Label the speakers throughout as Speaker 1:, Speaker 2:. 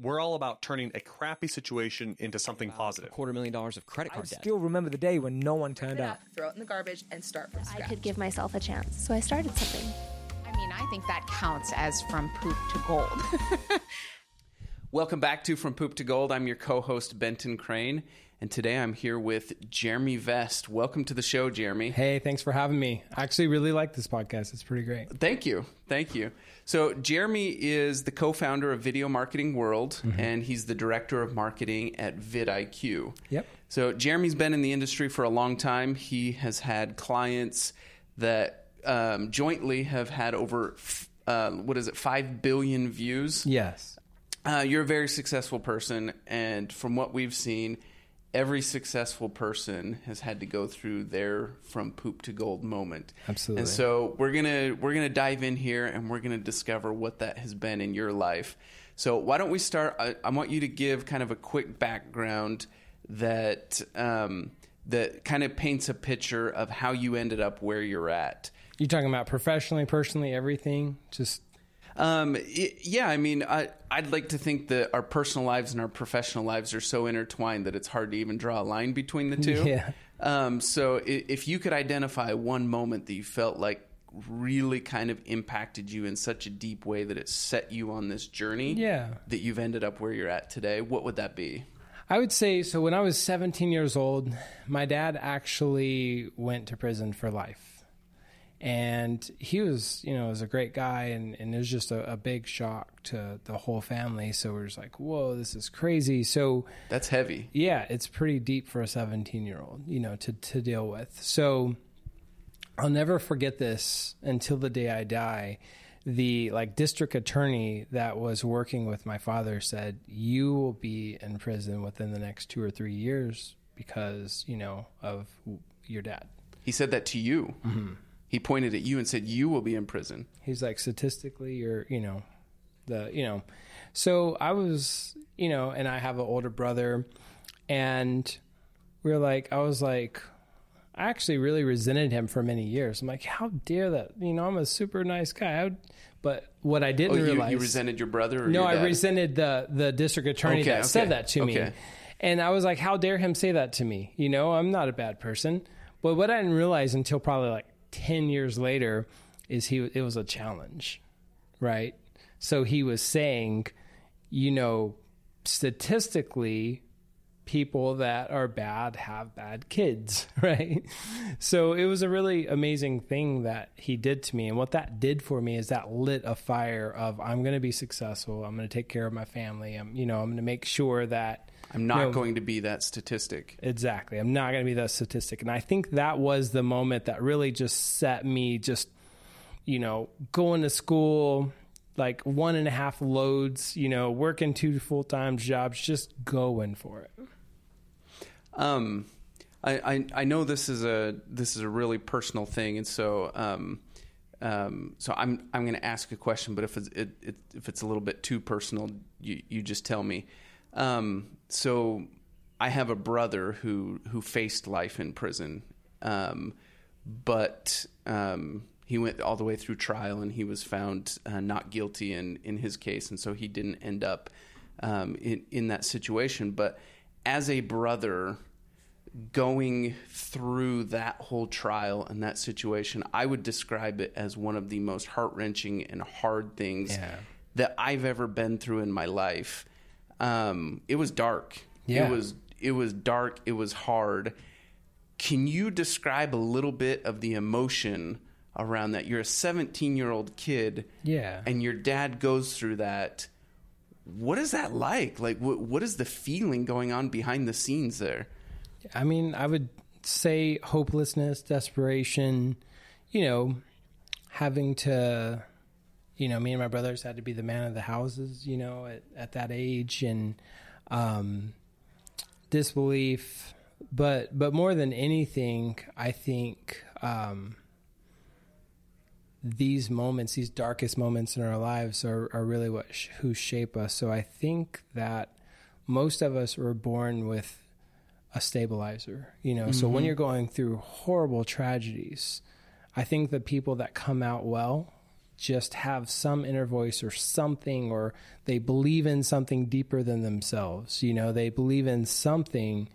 Speaker 1: We're all about turning a crappy situation into something
Speaker 2: A
Speaker 1: positive.
Speaker 2: quarter million dollars of credit
Speaker 3: I
Speaker 2: card debt.
Speaker 3: I still remember the day when no one turned up.
Speaker 4: up, throw it in the garbage, and start from scratch.
Speaker 5: I could give myself a chance, so I started something.
Speaker 6: I mean, I think that counts as from poop to gold.
Speaker 7: Welcome back to From Poop to Gold. I'm your co-host Benton Crane, and today I'm here with Jeremy Vest. Welcome to the show, Jeremy.
Speaker 8: Hey, thanks for having me. I actually really like this podcast. It's pretty great.
Speaker 7: Thank you. Thank you. So, Jeremy is the co founder of Video Marketing World, and he's the director of marketing at vidIQ.
Speaker 8: Yep.
Speaker 7: So, Jeremy's been in the industry for a long time. He has had clients that um, jointly have had over, f- uh, what is it, 5 billion views.
Speaker 8: Yes.
Speaker 7: Uh, you're a very successful person, and from what we've seen, every successful person has had to go through their from poop to gold moment.
Speaker 8: Absolutely.
Speaker 7: And so we're gonna we're gonna dive in here, and we're gonna discover what that has been in your life. So why don't we start? I, I want you to give kind of a quick background that um, that kind of paints a picture of how you ended up where you're at.
Speaker 8: You're talking about professionally, personally, everything? Just
Speaker 7: Um, yeah, I mean, I, I'd like to think that our personal lives and our professional lives are so intertwined that it's hard to even draw a line between the two.
Speaker 8: Yeah.
Speaker 7: Um, so if you could identify one moment that you felt like really kind of impacted you in such a deep way that it set you on this journey
Speaker 8: Yeah.
Speaker 7: that you've ended up where you're at today, what would that be?
Speaker 8: I would say so. When I was 17 years old, my dad actually went to prison for life, and he was, you know, was a great guy, and, and it was just a, a big shock to the whole family. So we're just like, whoa, this is crazy. So
Speaker 7: That's heavy.
Speaker 8: yeah, it's pretty deep for a 17 year old, you know, to, to deal with. So I'll never forget this until the day I die. The like district attorney that was working with my father said, "You will be in prison within the next two or three years because you know of your dad."
Speaker 7: He said that to you.
Speaker 8: Mm-hmm.
Speaker 7: He pointed at you and said, You will be in prison.
Speaker 8: He's like, statistically, you're, you know, the, you know. So I was, you know, and I have an older brother, and we are like, I was like, I actually really resented him for many years. I'm like, how dare that? You know, I'm a super nice guy. I would, but what I
Speaker 7: Oh,
Speaker 8: didn't
Speaker 7: you,
Speaker 8: realize,
Speaker 7: you resented your brother? Or
Speaker 8: no,
Speaker 7: your
Speaker 8: I resented the the district attorney
Speaker 7: Okay,
Speaker 8: that
Speaker 7: okay,
Speaker 8: said that to me. And I was like, how dare him say that to me? You know, I'm not a bad person. But what I didn't realize until probably like 10 years later is he it was a challenge, right? So he was saying, you know, statistically people that are bad have bad kids, right? So it was a really amazing thing that he did to me. And what that did for me is that lit a fire of I'm going to be successful. I'm going to take care of my family. I'm, you know, I'm going to make sure that
Speaker 7: I'm not
Speaker 8: No.
Speaker 7: going to be that statistic.
Speaker 8: Exactly. I'm not going to be that statistic. And I think that was the moment that really just set me just, you know, going to school, like one and a half loads, you know, working two full time jobs, just going for it.
Speaker 7: Um, I, I I know this is a this is a really personal thing, and so um, um, so I'm I'm going to ask a question, but if it's it, it, if it's a little bit too personal, you you just tell me. Um, so I have a brother who who faced life in prison, um, but um, he went all the way through trial, and he was found uh, not guilty in in his case, and so he didn't end up um, in in that situation, but as a brother going through that whole trial and that situation, I would describe it as one of the most heart wrenching and hard things
Speaker 8: Yeah.
Speaker 7: that I've ever been through in my life. Um, it was dark.
Speaker 8: Yeah.
Speaker 7: It was it was dark. It was hard. Can you describe a little bit of the emotion around that? You're a 17 year old kid,
Speaker 8: Yeah.
Speaker 7: and your dad goes through that. What is that like? Like, what, what is the feeling going on behind the scenes there?
Speaker 8: I mean, I would say hopelessness, desperation, you know, having to, you know, me and my brothers had to be the man of the houses, you know, at, at that age and um, disbelief. But, but more than anything, I think um, these moments, these darkest moments in our lives are, are really what sh- who shape us. So I think that most of us were born with a stabilizer, you know. So when you're going through horrible tragedies, I think the people that come out well just have some inner voice or something, or they believe in something deeper than themselves. You know, they believe in something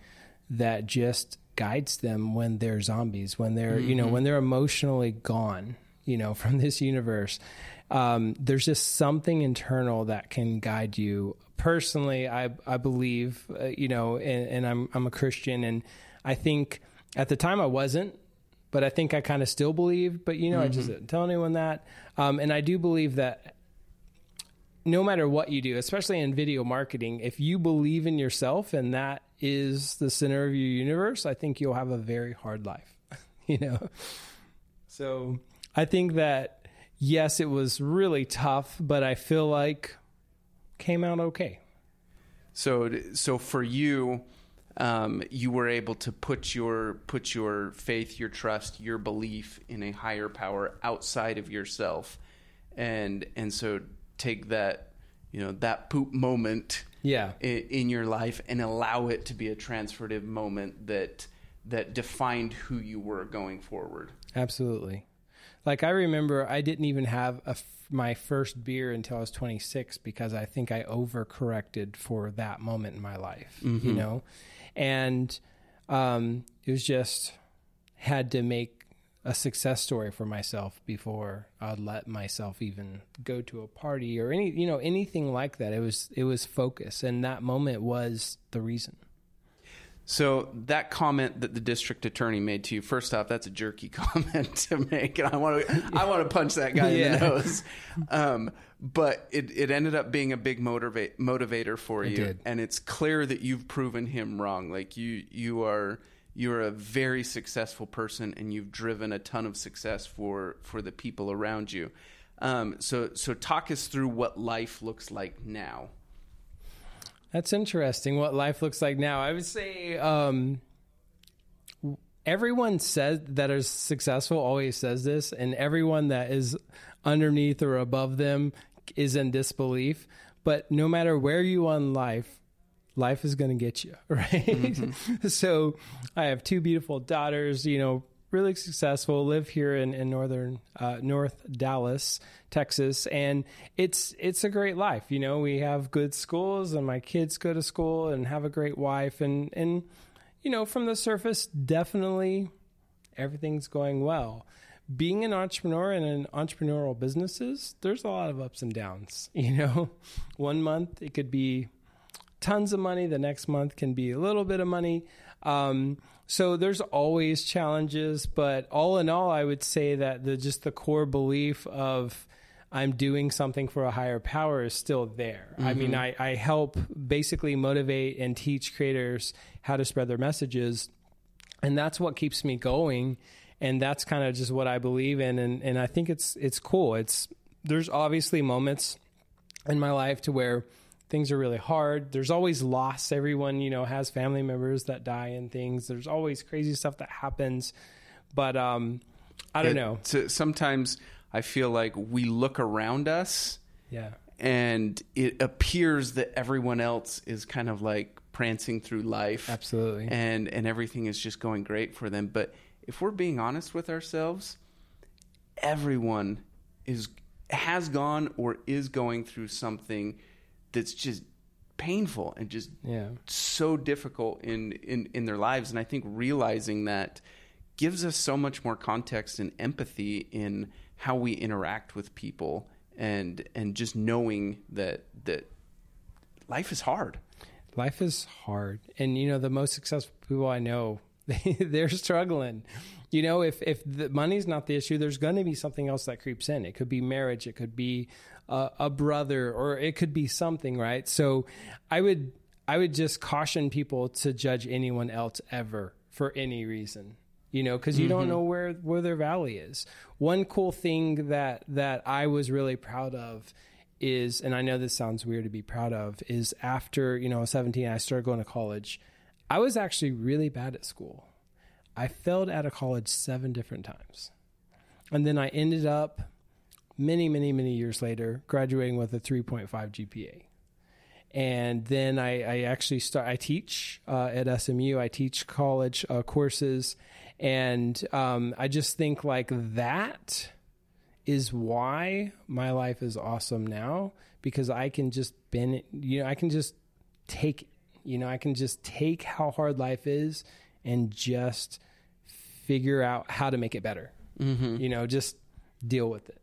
Speaker 8: that just guides them when they're zombies, when they're, you know, when they're emotionally gone, you know, from this universe. Um, there's just something internal that can guide you. Personally, I, I believe, uh, you know, and, and I'm, I'm a Christian, and I think at the time I wasn't, but I think I kind of still believe. But you know, I just didn't tell anyone that. Um, and I do believe that no matter what you do, especially in video marketing, if you believe in yourself and that is the center of your universe, I think you'll have a very hard life. you know, so I think that yes, it was really tough, but I feel like came out okay.
Speaker 7: So, so for you, um, you were able to put your put your faith, your trust, your belief in a higher power outside of yourself, and and so take that you know that poop moment
Speaker 8: Yeah.
Speaker 7: in, in your life and allow it to be a transformative moment that that defined who you were going forward.
Speaker 8: Absolutely. Like I remember, I didn't even have a my first beer until I was 26 because I think I overcorrected for that moment in my life. You know, and um, it was just had to make a success story for myself before I'd let myself even go to a party or any you know anything like that. It was it was focus, and that moment was the reason.
Speaker 7: So that comment that the district attorney made to you, first off, that's a jerky comment to make, and I want to I want to punch that guy in the nose. Um, but it, it ended up being a big motivate motivator for you,
Speaker 8: did.
Speaker 7: and it's clear that you've proven him wrong. Like you you are you're a very successful person, and you've driven a ton of success for for the people around you. Um, so so talk us through what life looks like now.
Speaker 8: That's interesting. What life looks like now. I would say um, everyone says that is successful always says this, and everyone that is underneath or above them is in disbelief. But no matter where you are in life, life is going to get you, right? so I have two beautiful daughters, you know, really successful, live here in, in northern, uh, North Dallas, Texas. And it's, it's a great life. You know, we have good schools and my kids go to school and have a great wife. And, and, you know, from the surface, definitely everything's going well. Being an entrepreneur and in entrepreneurial businesses, there's a lot of ups and downs. You know, one month it could be tons of money. The next month can be a little bit of money. Um, so there's always challenges, but all in all, I would say that the just the core belief of I'm doing something for a higher power is still there. I mean, mm-hmm. I, I help basically motivate and teach creators how to spread their messages, and that's what keeps me going. And that's kind of just what I believe in, and and I think it's it's cool. It's there's obviously moments in my life to where things are really hard. There's always loss. Everyone, you know, has family members that die and things. There's always crazy stuff that happens. But um I don't
Speaker 7: It-
Speaker 8: know.
Speaker 7: so sometimes I feel like we look around us
Speaker 8: Yeah.
Speaker 7: and it appears that everyone else is kind of like prancing through life
Speaker 8: Absolutely.
Speaker 7: and and everything is just going great for them but if we're being honest with ourselves everyone is has gone or is going through something that's just painful and just
Speaker 8: Yeah.
Speaker 7: so difficult in, in in their lives. And i think realizing that gives us so much more context and empathy in how we interact with people and and just knowing that that life is hard.
Speaker 8: Life is hard. And you know the most successful people i know they, they're struggling you know if if the money's not the issue there's going to be something else that creeps in it could be marriage it could be a, a brother or it could be something right so i would i would just caution people to judge anyone else ever for any reason you know because you don't mm-hmm. know where where their valley is one cool thing that that i was really proud of is, and I know this sounds weird to be proud of, is after, you know, 17, I started going to college. I was actually really bad at school. I failed out of college seven different times. And then I ended up many, many, many years later graduating with a 3.5 GPA. And then I, I actually start, I teach uh, at SMU, I teach college uh, courses. And um, I just think like that is why my life is awesome now because I can just bend you know, I can just take, you know, I can just take how hard life is and just figure out how to make it better. Mm-hmm. You know, just deal with it.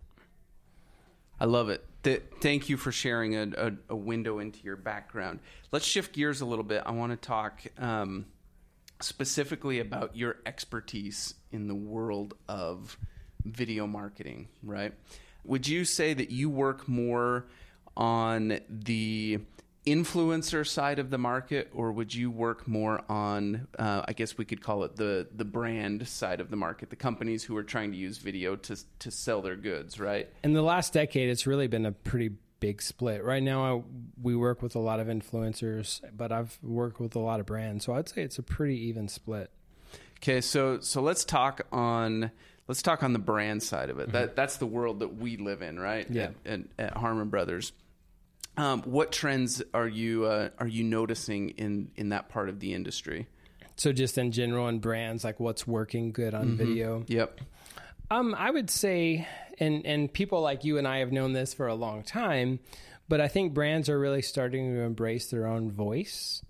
Speaker 7: I love it. Th- thank you for sharing a, a, a, window into your background. Let's shift gears a little bit. I want to talk um, specifically about your expertise in the world of video marketing, right? Would you say that you work more on the influencer side of the market, or would you work more on, uh, I guess we could call it the the brand side of the market, the companies who are trying to use video to to sell their goods, right?
Speaker 8: In the last decade, it's really been a pretty big split. Right now, I, we work with a lot of influencers, but I've worked with a lot of brands, so I'd say it's a pretty even split.
Speaker 7: Okay, so so let's talk on let's talk on the brand side of it. Mm-hmm. That that's the world that we live in, right?
Speaker 8: Yeah.
Speaker 7: At, at, at Harmon Brothers. Um, what trends are you uh, are you noticing in in that part of the industry?
Speaker 8: So just in general, in brands, like what's working good on mm-hmm. video.
Speaker 7: Yep.
Speaker 8: Um, I would say, and and people like you and I have known this for a long time, but I think brands are really starting to embrace their own voice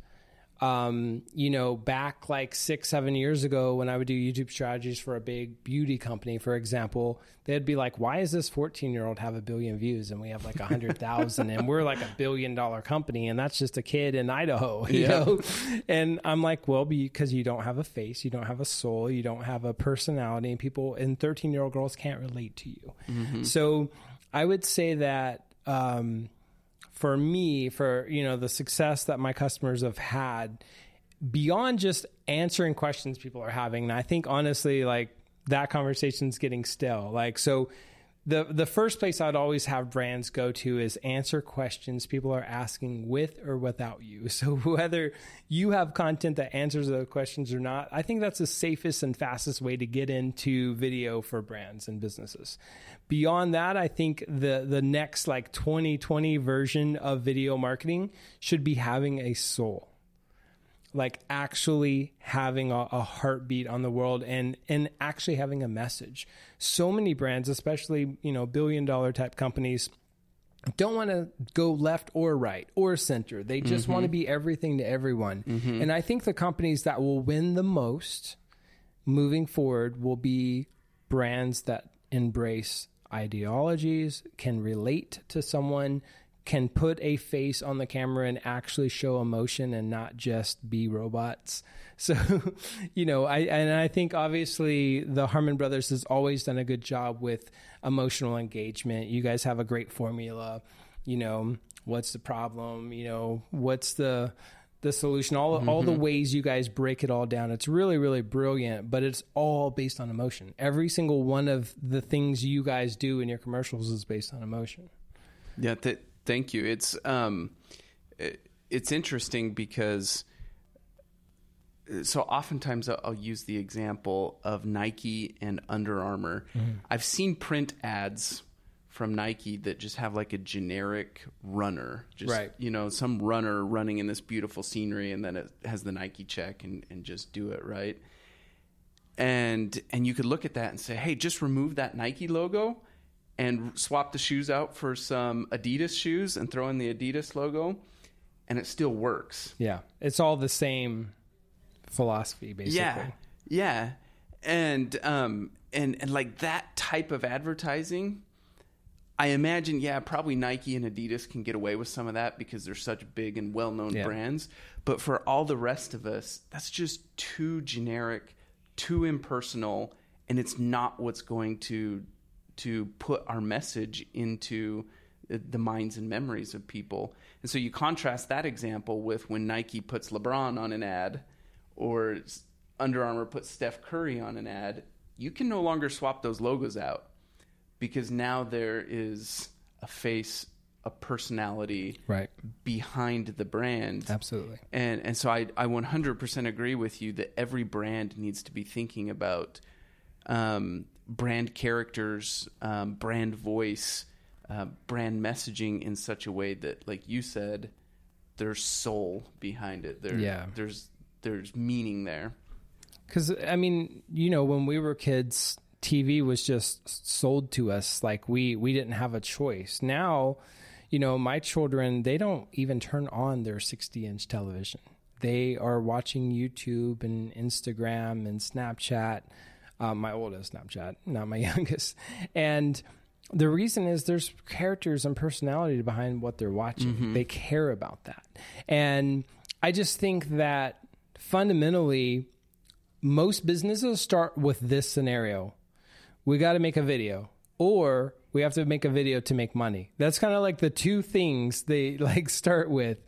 Speaker 8: um, you know, back like six, seven years ago when I would do YouTube strategies for a big beauty company, for example, they'd be like, why does this 14 year old have a billion views and we have like a hundred thousand and we're like a billion dollar company and that's just a kid in Idaho, you yeah. know? And I'm like, well, because you don't have a face, you don't have a soul, you don't have a personality and people and 13 year old girls can't relate to you. Mm-hmm. So I would say that, um, for me, for you know the success that my customers have had, beyond just answering questions people are having, and I think honestly, like that conversation's getting stale. Like so the the first place I'd always have brands go to is answer questions people are asking with or without you. So whether you have content that answers those questions or not, I think that's the safest and fastest way to get into video for brands and businesses. Beyond that, I think the the next like 2020 version of video marketing should be having a soul like actually having a, a, heartbeat on the world and and actually having a message. So many brands, especially you know billion dollar type companies, don't want to go left or right or center. They just mm-hmm. want to be everything to everyone. Mm-hmm. And I think the companies that will win the most moving forward will be brands that embrace ideologies, can relate to someone, can put a face on the camera and actually show emotion and not just be robots. So, you know, I and I think obviously the Harmon Brothers has always done a good job with emotional engagement. You guys have a great formula. You know, what's the problem? You know, what's the the solution? All mm-hmm. all the mm-hmm. ways you guys break it all down. It's really really brilliant, but it's all based on emotion. Every single one of the things you guys do in your commercials is based on emotion.
Speaker 7: Yeah, that Thank you. It's um, it, it's interesting because so oftentimes I'll, I'll, use the example of Nike and Under Armour. Mm-hmm. I've seen print ads from Nike that just have like a generic runner, just
Speaker 8: right.
Speaker 7: you know, some runner running in this beautiful scenery, and then it has the Nike check and, and just do it right. And and you could look at that and say, hey, just remove that Nike logo and swap the shoes out for some Adidas shoes and throw in the Adidas logo, and it still works.
Speaker 8: Yeah, it's all the same philosophy, basically.
Speaker 7: Yeah, yeah, and um, and and like that type of advertising. I imagine, yeah, probably Nike and Adidas can get away with some of that because they're such big and well known yeah. brands. But for all the rest of us, that's just too generic, too impersonal, and it's not what's going to to put our message into the minds and memories of people. And so you contrast that example with when Nike puts LeBron on an ad or Under Armour puts Steph Curry on an ad, you can no longer swap those logos out because now there is a face a personality
Speaker 8: right.
Speaker 7: behind the brand.
Speaker 8: Absolutely.
Speaker 7: And and so I, I 100% agree with you that every brand needs to be thinking about um, brand characters, um, brand voice, uh, brand messaging in such a way that, like you said, there's soul behind it. There,
Speaker 8: yeah.
Speaker 7: there's there's meaning there.
Speaker 8: Because I mean, you know, when we were kids, TV was just sold to us like we we didn't have a choice. Now, you know, my children they don't even turn on their 60 inch television. They are watching YouTube and Instagram and Snapchat. Um, my oldest Snapchat, not my youngest, and the reason is there's characters and personality behind what they're watching. They care about that. And I just think that fundamentally, most businesses start with this scenario we got to make a video, or we have to make a video to make money. That's kind of like the two things they like start with.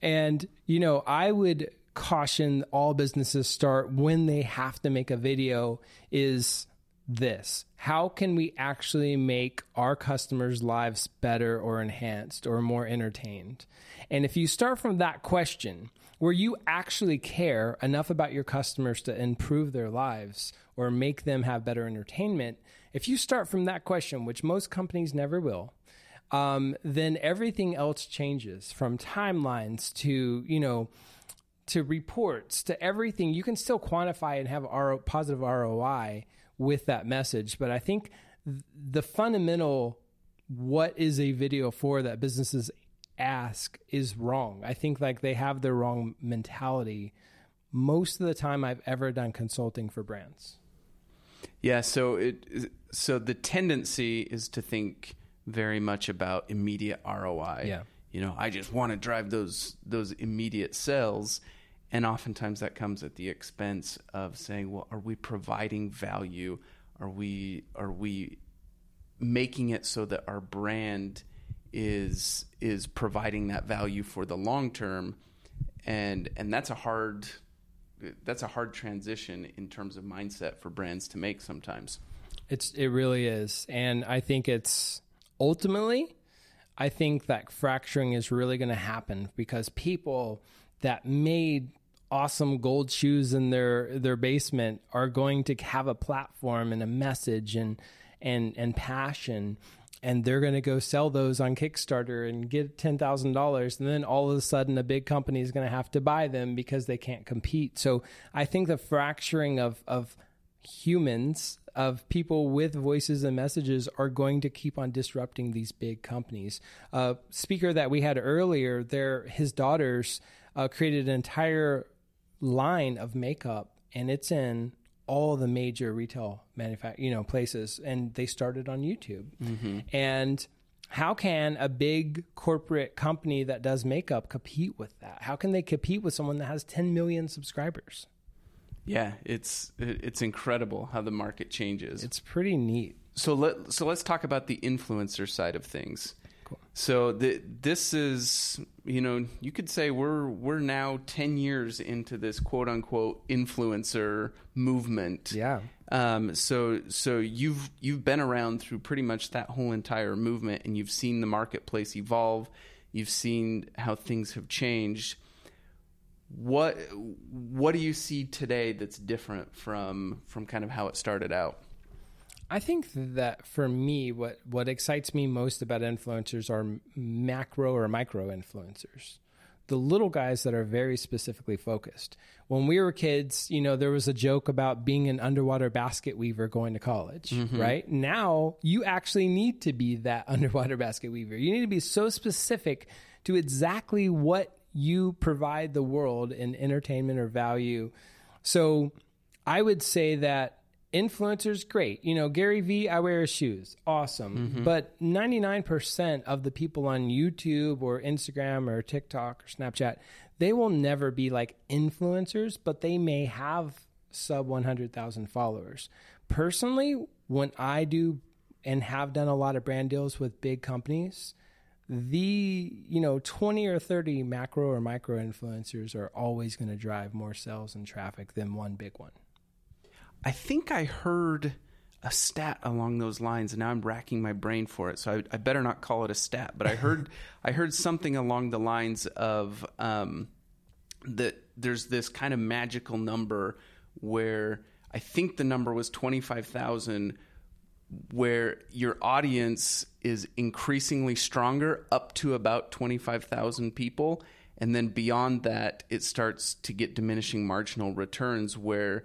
Speaker 8: And, you know, I would caution all businesses start when they have to make a video is this. How can we actually make our customers lives better or enhanced or more entertained? And if you start from that question where you actually care enough about your customers to improve their lives or make them have better entertainment if you start from that question which most companies never will um, then everything else changes from timelines to you know to reports to everything you can still quantify and have RO, positive ROI with that message but I think th- the fundamental what is a video for that businesses ask is wrong I think like they have the wrong mentality most of the time I've ever done consulting for brands
Speaker 7: Yeah, so it so the tendency is to think very much about immediate ROI.
Speaker 8: Yeah.
Speaker 7: You know, I just want to drive those those immediate sales and oftentimes that comes at the expense of saying, well, are we providing value? Are we are we making it so that our brand is is providing that value for the long term? And and that's a hard that's a hard transition in terms of mindset for brands to make sometimes.
Speaker 8: It's it really is, and I think it's ultimately, I think that fracturing is really going to happen because people that made awesome gold shoes in their their basement are going to have a platform and a message and and and passion and they're going to go sell those on Kickstarter and get $10,000 and then all of a sudden a big company is going to have to buy them because they can't compete. So I think the fracturing of of humans of people with voices and messages are going to keep on disrupting these big companies. Uh, speaker that we had earlier, there his daughters uh, created an entire line of makeup, and it's in all the major retail manufact you know places, and they started on YouTube. And how can a big corporate company that does makeup compete with that? How can they compete with someone that has 10 million subscribers?
Speaker 7: Yeah, it's it's incredible how the market changes.
Speaker 8: It's pretty neat.
Speaker 7: so let so let's talk about the influencer side of things. So the, this is you know you could say we're we're now ten years into this quote unquote influencer movement.
Speaker 8: Yeah.
Speaker 7: Um, so so you've you've been around through pretty much that whole entire movement, and you've seen the marketplace evolve. You've seen how things have changed. What what do you see today that's different from from kind of how it started out?
Speaker 8: I think that for me, what what excites me most about influencers are macro or micro influencers. The little guys that are very specifically focused. When we were kids, you know, there was a joke about being an underwater basket weaver going to college, mm-hmm. right? Now you actually need to be that underwater basket weaver. You need to be so specific to exactly what you provide the world in entertainment or value. So I would say that influencers great. You know gary vee i wear his shoes. Awesome. Mm-hmm. But 99% of the people on youtube or instagram or tiktok or snapchat they will never be like influencers but they may have sub 100000 followers. Personally when i do and have done a lot of brand deals with big companies the you know 20 or 30 macro or micro influencers are always going to drive more sales and traffic than one big one
Speaker 7: I think I heard a stat along those lines, and now I'm racking my brain for it. So I, I better not call it a stat, but I heard I heard something along the lines of um, that there's this kind of magical number where I think the number was twenty five thousand, where your audience is increasingly stronger up to about twenty five thousand people, and then beyond that, it starts to get diminishing marginal returns where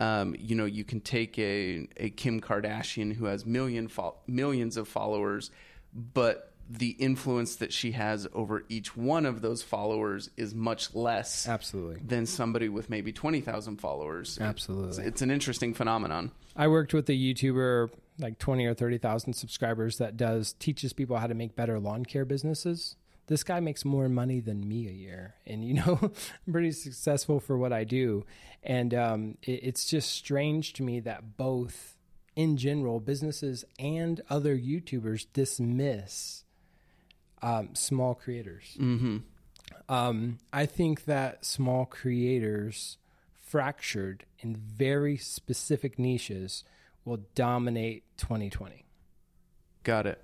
Speaker 7: Um, you know, you can take a, a Kim Kardashian who has million fo- millions of followers, but the influence that she has over each one of those followers is much less
Speaker 8: Absolutely.
Speaker 7: than somebody with maybe 20,000 followers.
Speaker 8: Absolutely.
Speaker 7: It's, it's an interesting phenomenon.
Speaker 8: I worked with a YouTuber, like 20 or 30,000 subscribers, that does teaches people how to make better lawn care businesses. This guy makes more money than me a year. And, you know, I'm pretty successful for what I do. And um, it, it's just strange to me that both, in general, businesses and other YouTubers dismiss um, small creators.
Speaker 7: Mm-hmm.
Speaker 8: Um, I think that small creators fractured in very specific niches will dominate 2020.
Speaker 7: Got it.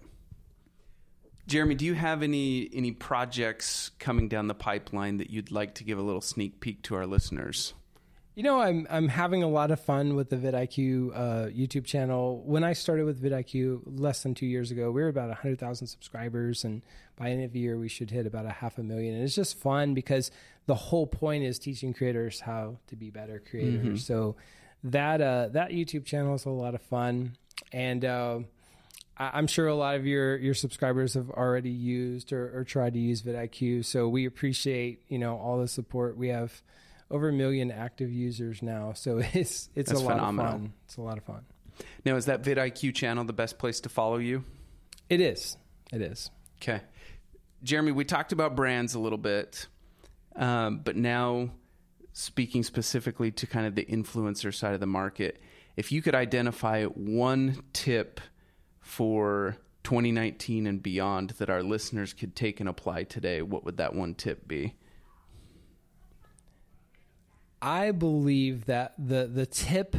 Speaker 7: Jeremy, do you have any any projects coming down the pipeline that you'd like to give a little sneak peek to our listeners?
Speaker 8: You know, I'm I'm having a lot of fun with the vidIQ uh, YouTube channel. When I started with vidIQ less than two years ago, we were about hundred thousand subscribers, and by end of the year, we should hit about a half a million. And it's just fun because the whole point is teaching creators how to be better creators. So that uh, that YouTube channel is a lot of fun, and uh, I- I'm sure a lot of your your subscribers have already used or, or tried to use vidIQ. So we appreciate you know all the support. We have over a million active users now, so it's it's
Speaker 7: That's
Speaker 8: a lot
Speaker 7: phenomenal.
Speaker 8: of fun. It's a lot of fun.
Speaker 7: Now, is that vidIQ channel the best place to follow you?
Speaker 8: It is. It is.
Speaker 7: Okay. Jeremy, we talked about brands a little bit, um, but now speaking specifically to kind of the influencer side of the market, if you could identify one tip for 2019 and beyond that our listeners could take and apply today, what would that one tip be?
Speaker 8: I believe that the the tip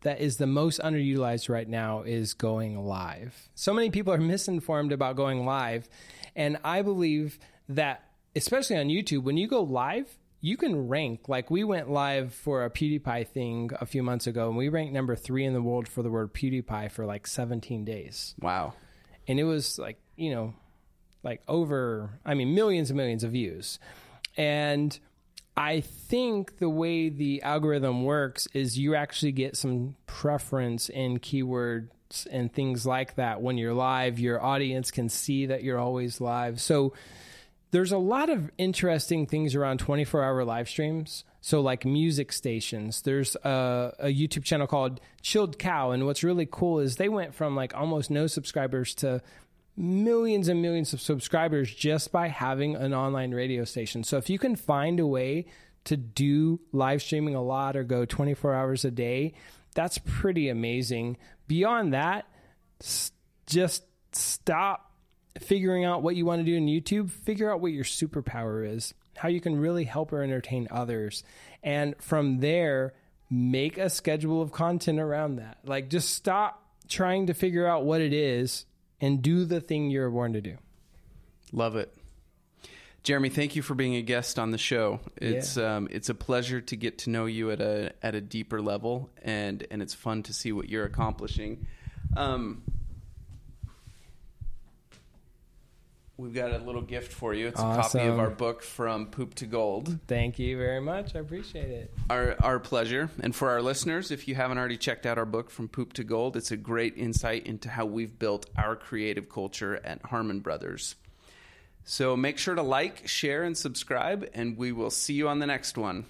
Speaker 8: that is the most underutilized right now is going live. So many people are misinformed about going live, and I believe that especially on YouTube when you go live, you can rank like we went live for a PewDiePie thing a few months ago and we ranked number 3 in the world for the word PewDiePie for like 17 days.
Speaker 7: Wow.
Speaker 8: and it was like you know like over i mean millions and millions of views and i think the way the algorithm works is you actually get some preference in keywords and things like that when you're live your audience can see that you're always live so there's a lot of interesting things around 24 hour live streams. So, like music stations, there's a, a YouTube channel called Chilled Cow. And what's really cool is they went from like almost no subscribers to millions and millions of subscribers just by having an online radio station. So, if you can find a way to do live streaming a lot or go 24 hours a day, that's pretty amazing. Beyond that, just stop figuring out what you want to do in YouTube, figure out what your superpower is, how you can really help or entertain others. And from there, make a schedule of content around that. Like just stop trying to figure out what it is and do the thing you're born to do.
Speaker 7: Love it. Jeremy, thank you for being a guest on the show. It's um, it's a pleasure to get to know you at a at a deeper level, and and it's fun to see what you're accomplishing. Um, we've got a little gift for you. It's a copy of our book from Poop to Gold.
Speaker 8: Thank you very much. I appreciate it.
Speaker 7: Our, our pleasure. And for our listeners, if you haven't already checked out our book, From Poop to Gold, it's a great insight into how we've built our creative culture at Harmon Brothers. So make sure to like, share, and subscribe, and we will see you on the next one.